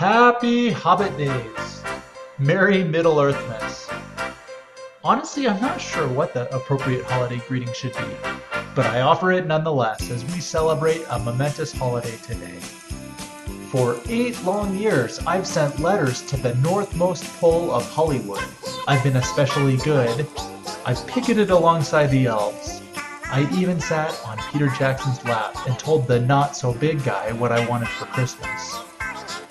Happy Hobbit Days! Merry Middle Earthmas! Honestly, I'm not sure what the appropriate holiday greeting should be, but I offer it nonetheless as we celebrate a momentous holiday today. For eight long years, I've sent letters to the northmost pole of Hollywood. I've been especially good. I've picketed alongside the elves. I even sat on Peter Jackson's lap and told the not so big guy what I wanted for Christmas.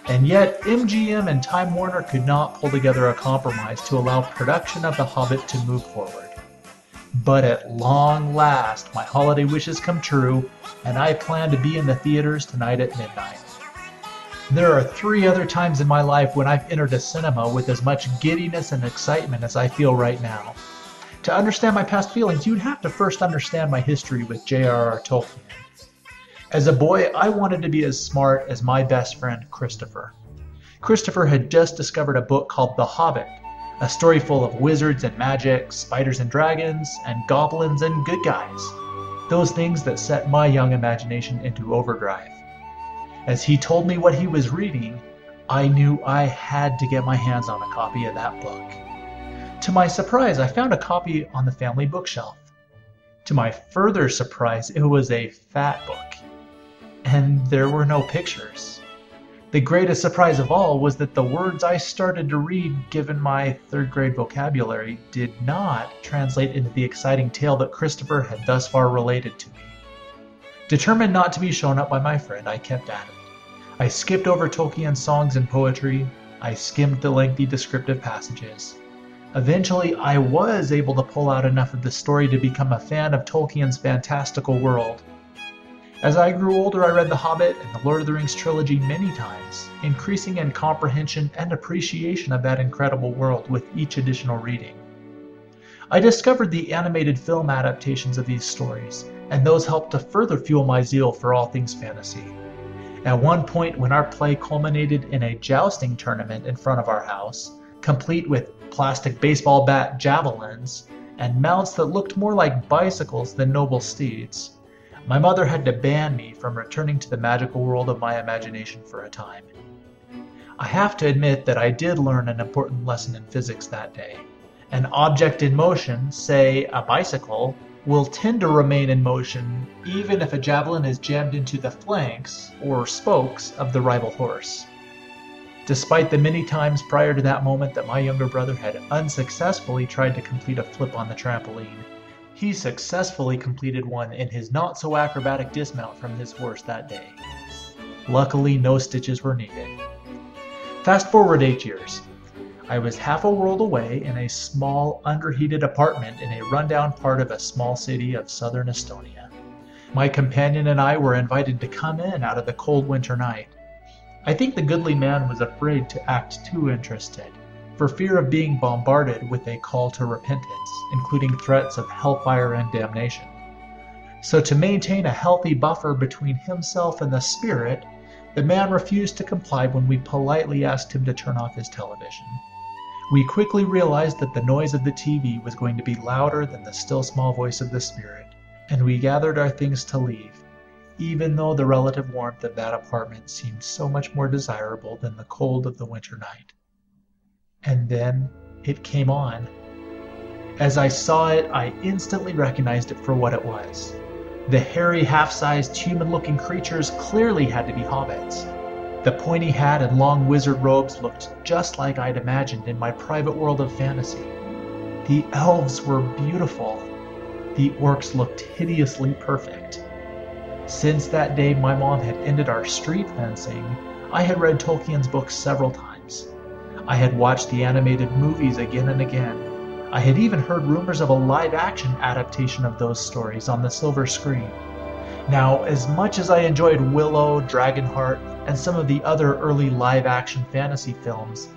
And yet, MGM and Time Warner could not pull together a compromise to allow production of The Hobbit to move forward. But at long last, my holiday wishes come true, and I plan to be in the theaters tonight at midnight. There are three other times in my life when I've entered a cinema with as much giddiness and excitement as I feel right now. To understand my past feelings, you'd have to first understand my history with J.R.R. Tolkien. As a boy, I wanted to be as smart as my best friend, Christopher. Christopher had just discovered a book called The Hobbit, a story full of wizards and magic, spiders and dragons, and goblins and good guys. Those things that set my young imagination into overdrive. As he told me what he was reading, I knew I had to get my hands on a copy of that book. To my surprise, I found a copy on the family bookshelf. To my further surprise, it was a fat book and there were no pictures. The greatest surprise of all was that the words I started to read, given my third grade vocabulary, did not translate into the exciting tale that Christopher had thus far related to me. Determined not to be shown up by my friend, I kept at it. I skipped over Tolkien's songs and poetry. I skimmed the lengthy descriptive passages. Eventually, I was able to pull out enough of the story to become a fan of Tolkien's fantastical world as I grew older, I read The Hobbit and the Lord of the Rings trilogy many times, increasing in comprehension and appreciation of that incredible world with each additional reading. I discovered the animated film adaptations of these stories, and those helped to further fuel my zeal for all things fantasy. At one point, when our play culminated in a jousting tournament in front of our house, complete with plastic baseball bat javelins and mounts that looked more like bicycles than noble steeds, my mother had to ban me from returning to the magical world of my imagination for a time. I have to admit that I did learn an important lesson in physics that day. An object in motion, say a bicycle, will tend to remain in motion even if a javelin is jammed into the flanks or spokes of the rival horse. Despite the many times prior to that moment that my younger brother had unsuccessfully tried to complete a flip on the trampoline, he successfully completed one in his not so acrobatic dismount from his horse that day. Luckily, no stitches were needed. Fast forward eight years. I was half a world away in a small, underheated apartment in a rundown part of a small city of southern Estonia. My companion and I were invited to come in out of the cold winter night. I think the goodly man was afraid to act too interested for fear of being bombarded with a call to repentance, including threats of hellfire and damnation. So, to maintain a healthy buffer between himself and the spirit, the man refused to comply when we politely asked him to turn off his television. We quickly realized that the noise of the TV was going to be louder than the still small voice of the spirit, and we gathered our things to leave, even though the relative warmth of that apartment seemed so much more desirable than the cold of the winter night. And then it came on. As I saw it, I instantly recognized it for what it was. The hairy, half sized, human looking creatures clearly had to be hobbits. The pointy hat and long wizard robes looked just like I'd imagined in my private world of fantasy. The elves were beautiful. The orcs looked hideously perfect. Since that day my mom had ended our street fencing, I had read Tolkien's books several times. I had watched the animated movies again and again. I had even heard rumors of a live action adaptation of those stories on the silver screen. Now, as much as I enjoyed Willow, Dragonheart, and some of the other early live action fantasy films,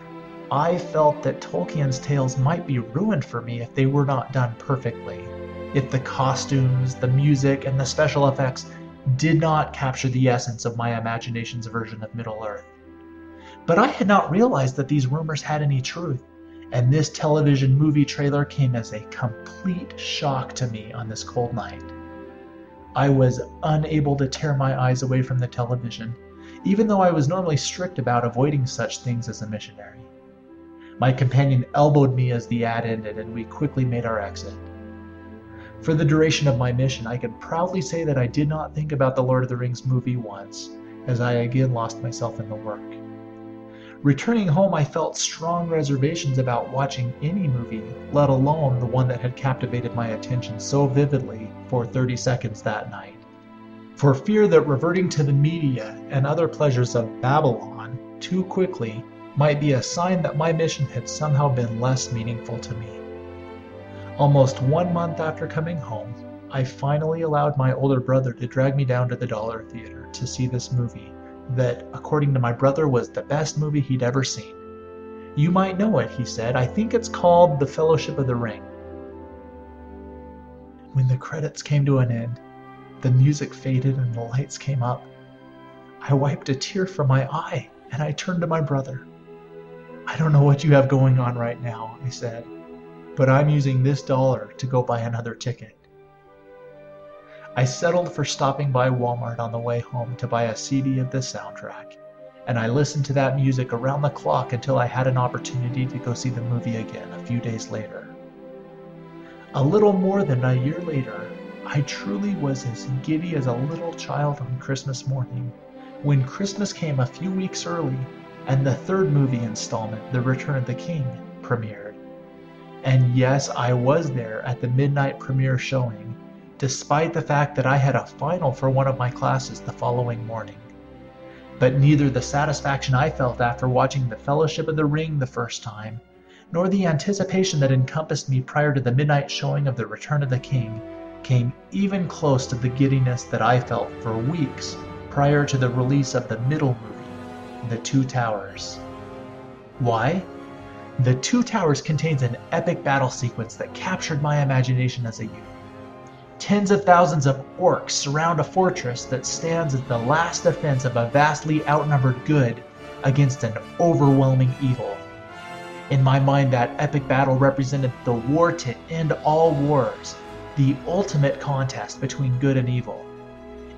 I felt that Tolkien's tales might be ruined for me if they were not done perfectly. If the costumes, the music, and the special effects did not capture the essence of my imagination's version of Middle Earth. But I had not realized that these rumors had any truth, and this television movie trailer came as a complete shock to me on this cold night. I was unable to tear my eyes away from the television. even though I was normally strict about avoiding such things as a missionary. My companion elbowed me as the ad ended, and we quickly made our exit. For the duration of my mission, I can proudly say that I did not think about the Lord of the Rings movie once, as I again lost myself in the work. Returning home, I felt strong reservations about watching any movie, let alone the one that had captivated my attention so vividly for 30 seconds that night. For fear that reverting to the media and other pleasures of Babylon too quickly might be a sign that my mission had somehow been less meaningful to me. Almost one month after coming home, I finally allowed my older brother to drag me down to the Dollar Theater to see this movie that, according to my brother, was the best movie he'd ever seen. You might know it, he said. I think it's called The Fellowship of the Ring. When the credits came to an end, the music faded and the lights came up. I wiped a tear from my eye and I turned to my brother. I don't know what you have going on right now, I said, but I'm using this dollar to go buy another ticket. I settled for stopping by Walmart on the way home to buy a CD of the soundtrack, and I listened to that music around the clock until I had an opportunity to go see the movie again a few days later. A little more than a year later, I truly was as giddy as a little child on Christmas morning when Christmas came a few weeks early and the third movie installment, The Return of the King, premiered. And yes, I was there at the midnight premiere showing, despite the fact that I had a final for one of my classes the following morning. But neither the satisfaction I felt after watching The Fellowship of the Ring the first time, nor the anticipation that encompassed me prior to the midnight showing of The Return of the King came even close to the giddiness that I felt for weeks prior to the release of the middle movie the Two Towers. Why? The Two Towers contains an epic battle sequence that captured my imagination as a youth. Tens of thousands of orcs surround a fortress that stands as the last defense of a vastly outnumbered good against an overwhelming evil. In my mind, that epic battle represented the war to end all wars, the ultimate contest between good and evil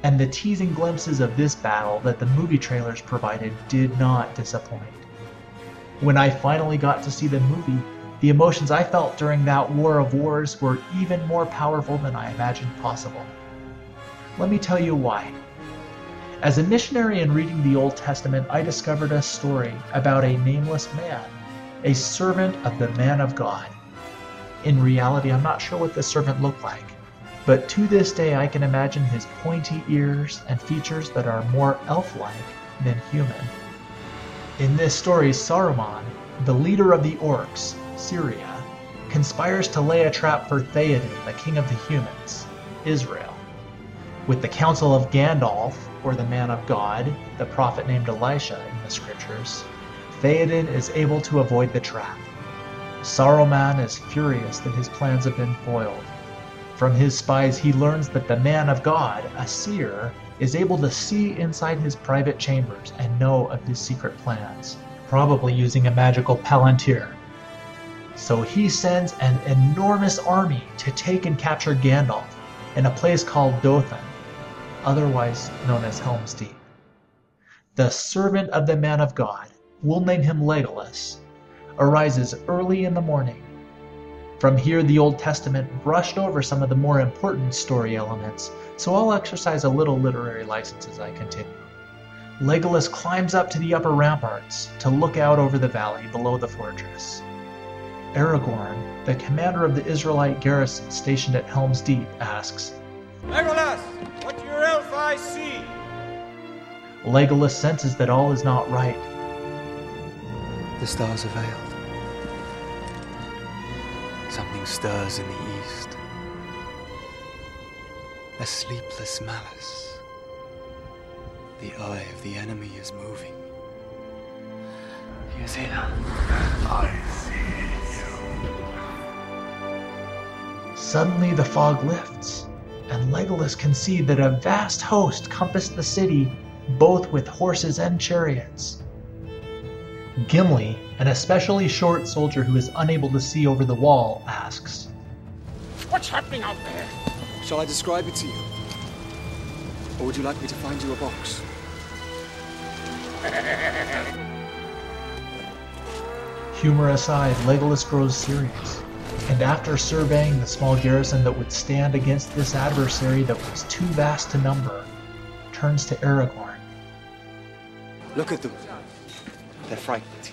and the teasing glimpses of this battle that the movie trailers provided did not disappoint. When I finally got to see the movie, the emotions I felt during that War of Wars were even more powerful than I imagined possible. Let me tell you why. As a missionary and reading the Old Testament, I discovered a story about a nameless man, a servant of the man of God. In reality, I'm not sure what this servant looked like but to this day I can imagine his pointy ears and features that are more elf-like than human. In this story, Saruman, the leader of the orcs, Syria, conspires to lay a trap for Theoden, the king of the humans, Israel. With the counsel of Gandalf, or the man of God, the prophet named Elisha in the scriptures, Theoden is able to avoid the trap. Saruman is furious that his plans have been foiled from his spies, he learns that the man of God, a seer, is able to see inside his private chambers and know of his secret plans, probably using a magical palantir. So he sends an enormous army to take and capture Gandalf in a place called Dothan, otherwise known as Helm's Deep. The servant of the man of God, we'll name him Legolas, arises early in the morning from here, the Old Testament brushed over some of the more important story elements, so I'll exercise a little literary license as I continue. Legolas climbs up to the upper ramparts to look out over the valley below the fortress. Aragorn, the commander of the Israelite garrison stationed at Helm's Deep, asks, Legolas, what do your elf eyes see? Legolas senses that all is not right. The stars are veiled. Something stirs in the east. A sleepless malice. The eye of the enemy is moving. He is here. I Suddenly the fog lifts, and Legolas can see that a vast host compassed the city, both with horses and chariots. Gimli, an especially short soldier who is unable to see over the wall, asks, What's happening out there? Shall I describe it to you? Or would you like me to find you a box? Humor aside, Legolas grows serious, and after surveying the small garrison that would stand against this adversary that was too vast to number, turns to Aragorn. Look at them. They're frightened.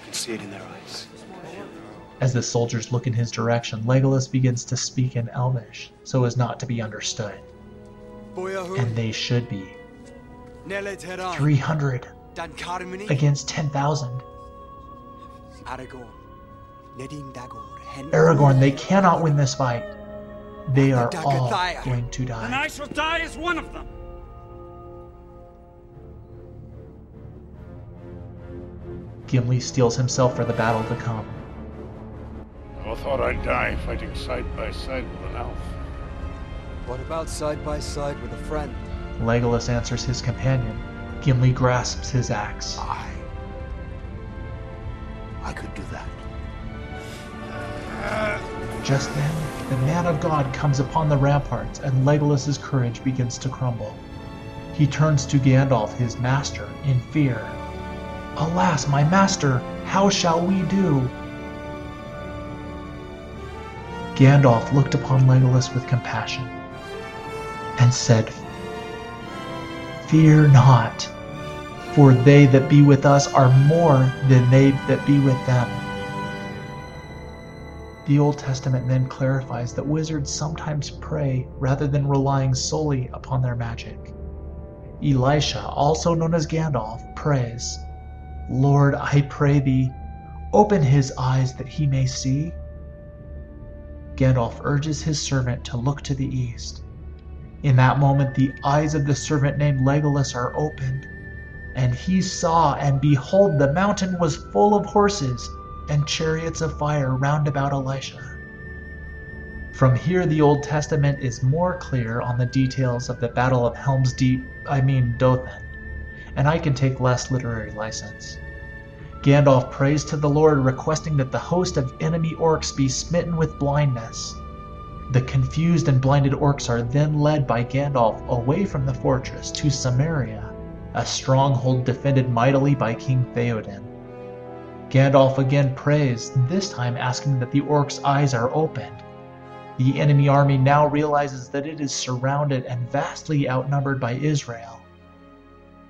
I can see it in their eyes. As the soldiers look in his direction, Legolas begins to speak in Elvish so as not to be understood. And they should be. 300 against 10,000. Aragorn, they cannot win this fight. They are all going to die. And I shall die as one of them. Gimli steels himself for the battle to come. I thought I'd die fighting side by side with an elf. What about side by side with a friend? Legolas answers his companion. Gimli grasps his axe. I. I could do that. Just then, the man of God comes upon the ramparts, and Legolas's courage begins to crumble. He turns to Gandalf, his master, in fear. Alas, my master, how shall we do? Gandalf looked upon Legolas with compassion and said, Fear not, for they that be with us are more than they that be with them. The Old Testament then clarifies that wizards sometimes pray rather than relying solely upon their magic. Elisha, also known as Gandalf, prays, Lord, I pray thee, open his eyes that he may see. Gandalf urges his servant to look to the east. In that moment, the eyes of the servant named Legolas are opened, and he saw, and behold, the mountain was full of horses and chariots of fire round about Elisha. From here, the Old Testament is more clear on the details of the Battle of Helm's Deep, I mean Dothan, and I can take less literary license. Gandalf prays to the Lord, requesting that the host of enemy orcs be smitten with blindness. The confused and blinded orcs are then led by Gandalf away from the fortress to Samaria, a stronghold defended mightily by King Theoden. Gandalf again prays, this time asking that the orcs' eyes are opened. The enemy army now realizes that it is surrounded and vastly outnumbered by Israel.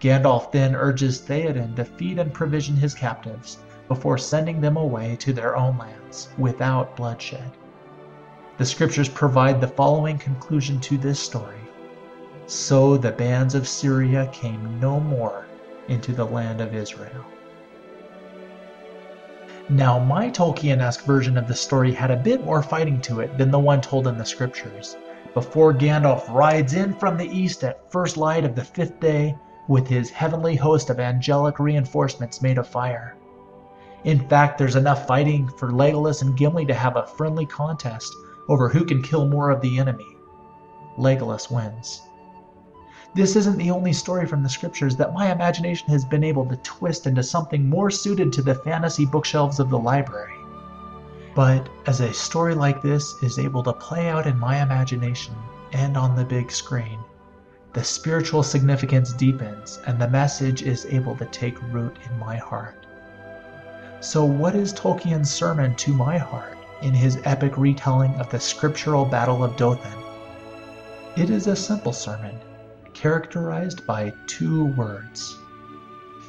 Gandalf then urges Theoden to feed and provision his captives before sending them away to their own lands without bloodshed. The scriptures provide the following conclusion to this story So the bands of Syria came no more into the land of Israel. Now, my Tolkien esque version of the story had a bit more fighting to it than the one told in the scriptures. Before Gandalf rides in from the east at first light of the fifth day with his heavenly host of angelic reinforcements made of fire. In fact, there's enough fighting for Legolas and Gimli to have a friendly contest over who can kill more of the enemy. Legolas wins. This isn't the only story from the scriptures that my imagination has been able to twist into something more suited to the fantasy bookshelves of the library. But as a story like this is able to play out in my imagination and on the big screen, the spiritual significance deepens and the message is able to take root in my heart. So, what is Tolkien's sermon to my heart in his epic retelling of the scriptural Battle of Dothan? It is a simple sermon, characterized by two words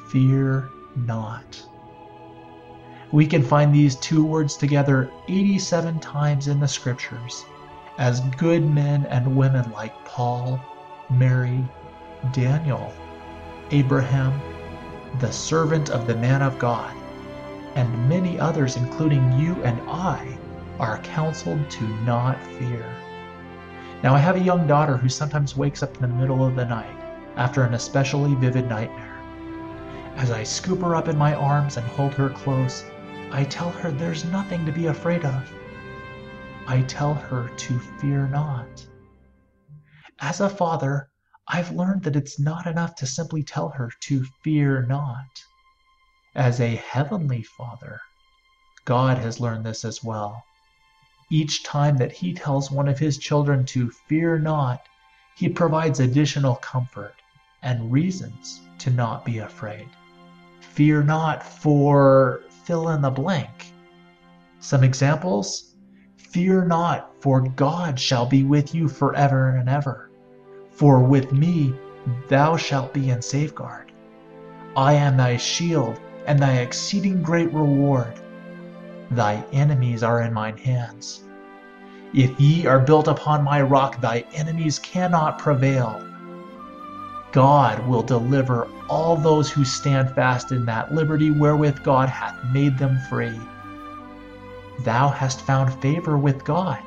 Fear not. We can find these two words together 87 times in the scriptures as good men and women like Paul, Mary, Daniel, Abraham, the servant of the man of God, and many others, including you and I, are counseled to not fear. Now, I have a young daughter who sometimes wakes up in the middle of the night after an especially vivid nightmare. As I scoop her up in my arms and hold her close, I tell her there's nothing to be afraid of. I tell her to fear not. As a father, I've learned that it's not enough to simply tell her to fear not. As a heavenly father, God has learned this as well. Each time that he tells one of his children to fear not, he provides additional comfort, and reasons to not be afraid. Fear not for fill in the blank. Some examples Fear not, for God shall be with you forever and ever. For with me thou shalt be in safeguard. I am thy shield and thy exceeding great reward. Thy enemies are in mine hands. If ye are built upon my rock, thy enemies cannot prevail. God will deliver all those who stand fast in that liberty wherewith God hath made them free. Thou hast found favor with God.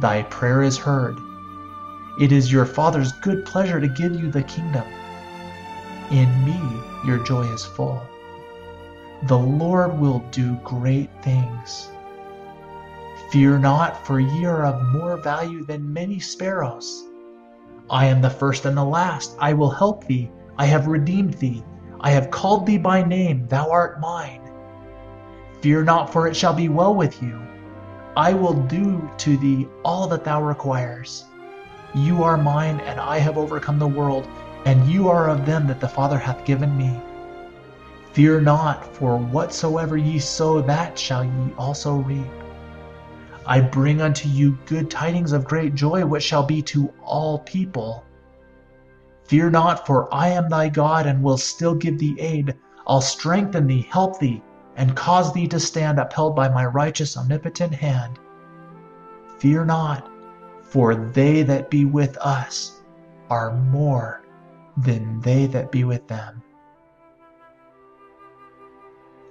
Thy prayer is heard. It is your Father's good pleasure to give you the kingdom. In me your joy is full. The Lord will do great things. Fear not, for ye are of more value than many sparrows. I am the first and the last. I will help thee. I have redeemed thee. I have called thee by name. Thou art mine. Fear not, for it shall be well with you. I will do to thee all that thou requires. You are mine, and I have overcome the world, and you are of them that the Father hath given me. Fear not, for whatsoever ye sow, that shall ye also reap. I bring unto you good tidings of great joy, which shall be to all people. Fear not, for I am thy God, and will still give thee aid. I'll strengthen thee, help thee, and cause thee to stand upheld by my righteous, omnipotent hand. Fear not, for they that be with us are more than they that be with them.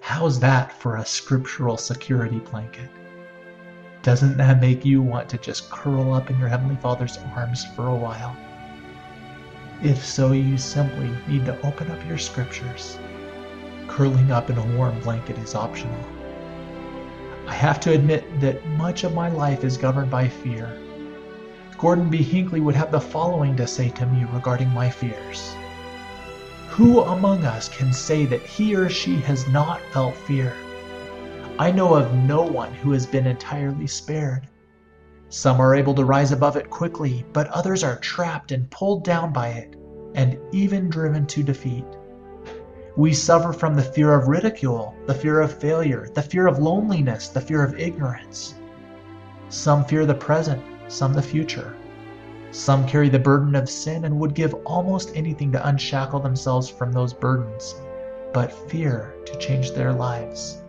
How's that for a scriptural security blanket? Doesn't that make you want to just curl up in your Heavenly Father's arms for a while? If so, you simply need to open up your scriptures. Curling up in a warm blanket is optional. I have to admit that much of my life is governed by fear. Gordon B. Hinckley would have the following to say to me regarding my fears Who among us can say that he or she has not felt fear? I know of no one who has been entirely spared. Some are able to rise above it quickly, but others are trapped and pulled down by it, and even driven to defeat. We suffer from the fear of ridicule, the fear of failure, the fear of loneliness, the fear of ignorance. Some fear the present, some the future. Some carry the burden of sin and would give almost anything to unshackle themselves from those burdens, but fear to change their lives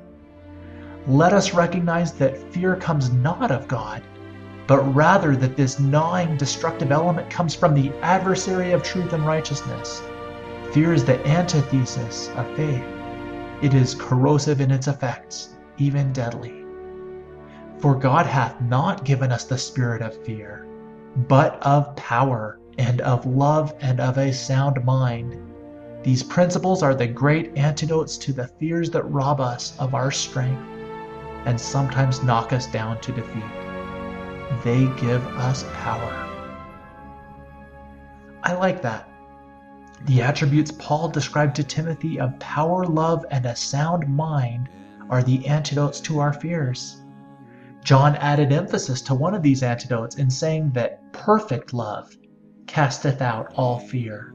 let us recognize that fear comes not of God, but rather that this gnawing, destructive element comes from the adversary of truth and righteousness. Fear is the antithesis of faith. It is corrosive in its effects, even deadly. For God hath not given us the spirit of fear, but of power, and of love, and of a sound mind. These principles are the great antidotes to the fears that rob us of our strength and sometimes knock us down to defeat. They give us power. I like that. The attributes Paul described to Timothy of power, love, and a sound mind are the antidotes to our fears. John added emphasis to one of these antidotes in saying that perfect love casteth out all fear.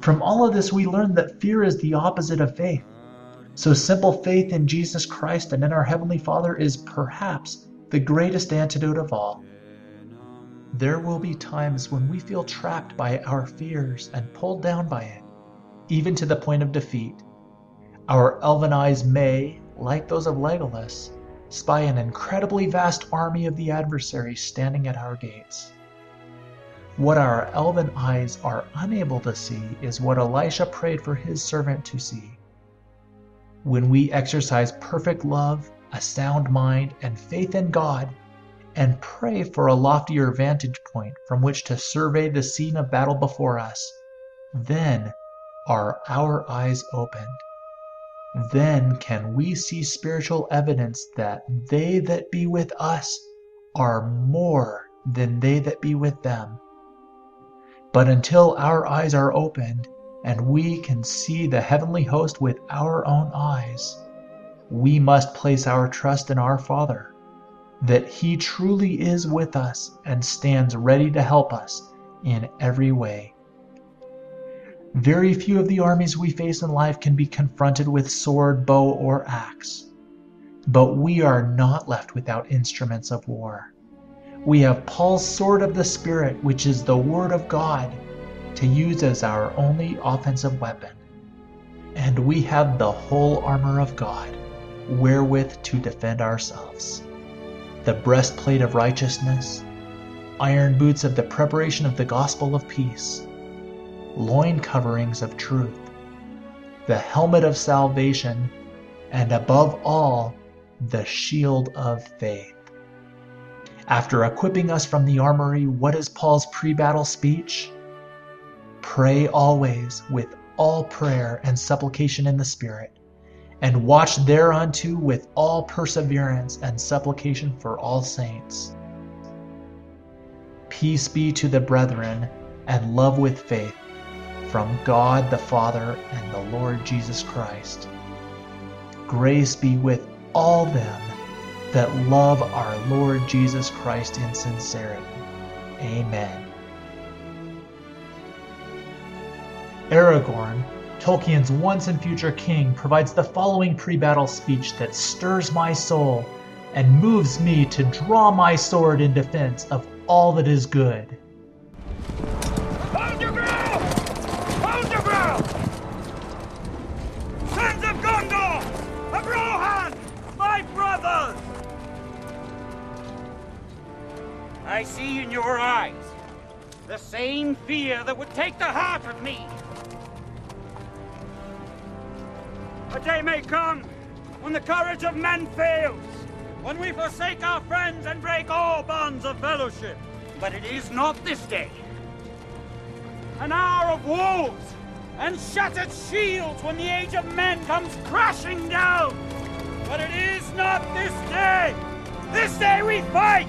From all of this, we learn that fear is the opposite of faith. So simple faith in Jesus Christ and in our Heavenly Father is perhaps the greatest antidote of all. There will be times when we feel trapped by our fears and pulled down by it, even to the point of defeat. Our elven eyes may, like those of Legolas, spy an incredibly vast army of the adversary standing at our gates. What our elven eyes are unable to see is what Elisha prayed for his servant to see when we exercise perfect love, a sound mind, and faith in God, and pray for a loftier vantage point from which to survey the scene of battle before us, then are our eyes opened. Then can we see spiritual evidence that they that be with us are more than they that be with them. But until our eyes are opened, and we can see the heavenly host with our own eyes, we must place our trust in our Father, that He truly is with us and stands ready to help us in every way. Very few of the armies we face in life can be confronted with sword, bow, or axe. But we are not left without instruments of war. We have Paul's sword of the Spirit, which is the Word of God, to use as our only offensive weapon. And we have the whole armor of God, wherewith to defend ourselves the breastplate of righteousness, iron boots of the preparation of the gospel of peace loin coverings of truth, the helmet of salvation, and above all, the shield of faith. After equipping us from the armory, what is Paul's pre battle speech? Pray always with all prayer and supplication in the Spirit, and watch thereunto with all perseverance and supplication for all saints. Peace be to the brethren, and love with faith from God the Father and the Lord Jesus Christ. Grace be with all them that love our Lord Jesus Christ in sincerity. Amen. Aragorn, Tolkien's once and future king, provides the following pre battle speech that stirs my soul and moves me to draw my sword in defense of all that is good. Fear that would take the heart of me. A day may come when the courage of men fails, when we forsake our friends and break all bonds of fellowship. But it is not this day. An hour of wolves and shattered shields when the age of men comes crashing down. But it is not this day. This day we fight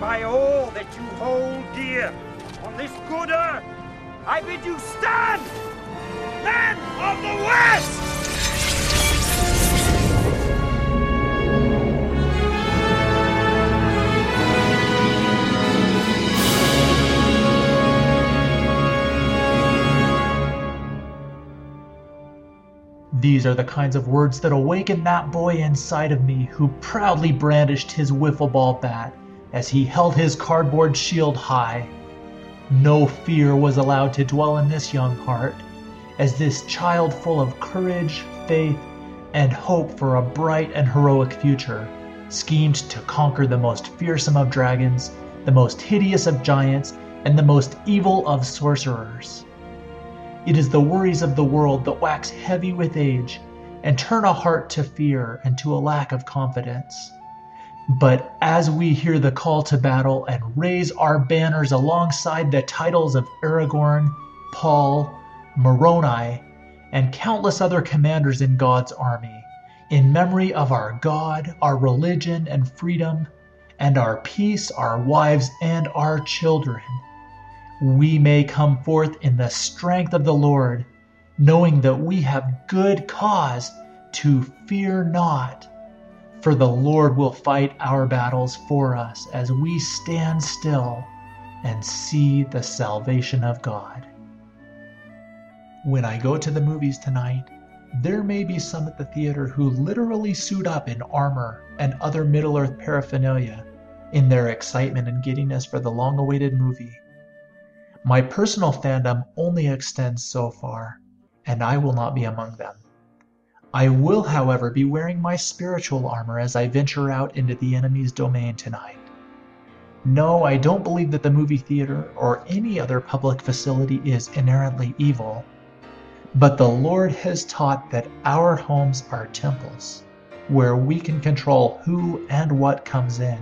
by all that you hold dear on this good earth, I bid you stand! Men of the West! These are the kinds of words that awakened that boy inside of me who proudly brandished his wiffle ball bat as he held his cardboard shield high. No fear was allowed to dwell in this young heart, as this child full of courage, faith, and hope for a bright and heroic future schemed to conquer the most fearsome of dragons, the most hideous of giants, and the most evil of sorcerers. It is the worries of the world that wax heavy with age and turn a heart to fear and to a lack of confidence. But as we hear the call to battle and raise our banners alongside the titles of Aragorn, Paul, Moroni, and countless other commanders in God's army, in memory of our God, our religion and freedom, and our peace, our wives, and our children, we may come forth in the strength of the Lord, knowing that we have good cause to fear not. For the Lord will fight our battles for us as we stand still and see the salvation of God. When I go to the movies tonight, there may be some at the theater who literally suit up in armor and other Middle Earth paraphernalia in their excitement and giddiness for the long awaited movie. My personal fandom only extends so far, and I will not be among them. I will, however, be wearing my spiritual armor as I venture out into the enemy's domain tonight. No, I don't believe that the movie theater or any other public facility is inherently evil, but the Lord has taught that our homes are temples where we can control who and what comes in.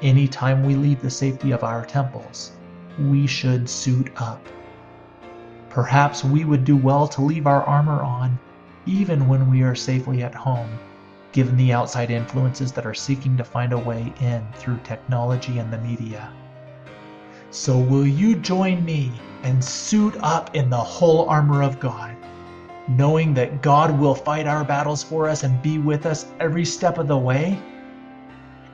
Anytime we leave the safety of our temples, we should suit up. Perhaps we would do well to leave our armor on even when we are safely at home, given the outside influences that are seeking to find a way in through technology and the media. So, will you join me and suit up in the whole armor of God, knowing that God will fight our battles for us and be with us every step of the way?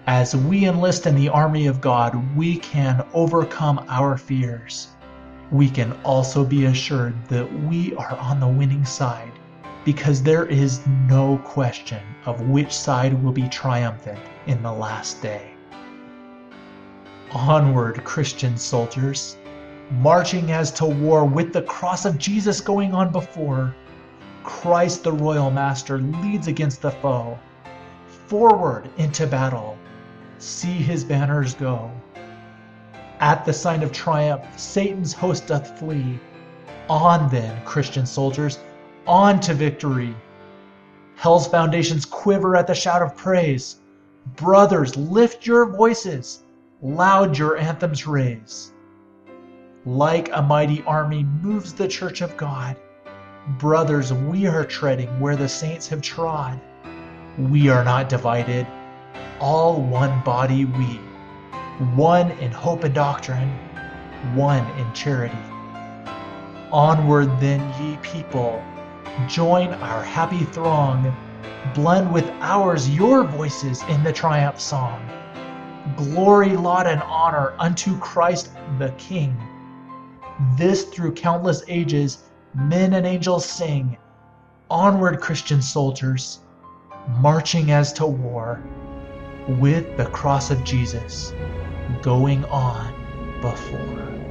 As we enlist in the army of God, we can overcome our fears, we can also be assured that we are on the winning side because there is no question of which side will be triumphant in the last day. Onward, Christian soldiers, marching as to war with the cross of Jesus going on before. Christ the Royal Master leads against the foe. Forward into battle, see his banners go. At the sign of triumph, Satan's host doth flee. On then, Christian soldiers, on to victory. Hell's foundations quiver at the shout of praise. Brothers, lift your voices, loud your anthems raise. Like a mighty army moves the church of God. Brothers, we are treading where the saints have trod. We are not divided, all one body we, one in hope and doctrine, one in charity. Onward then, ye people, join our happy throng, blend with ours your voices in the triumph song. Glory, laud, and honor unto Christ the King. This through countless ages men and angels sing. Onward, Christian soldiers, marching as to war, with the cross of Jesus going on before.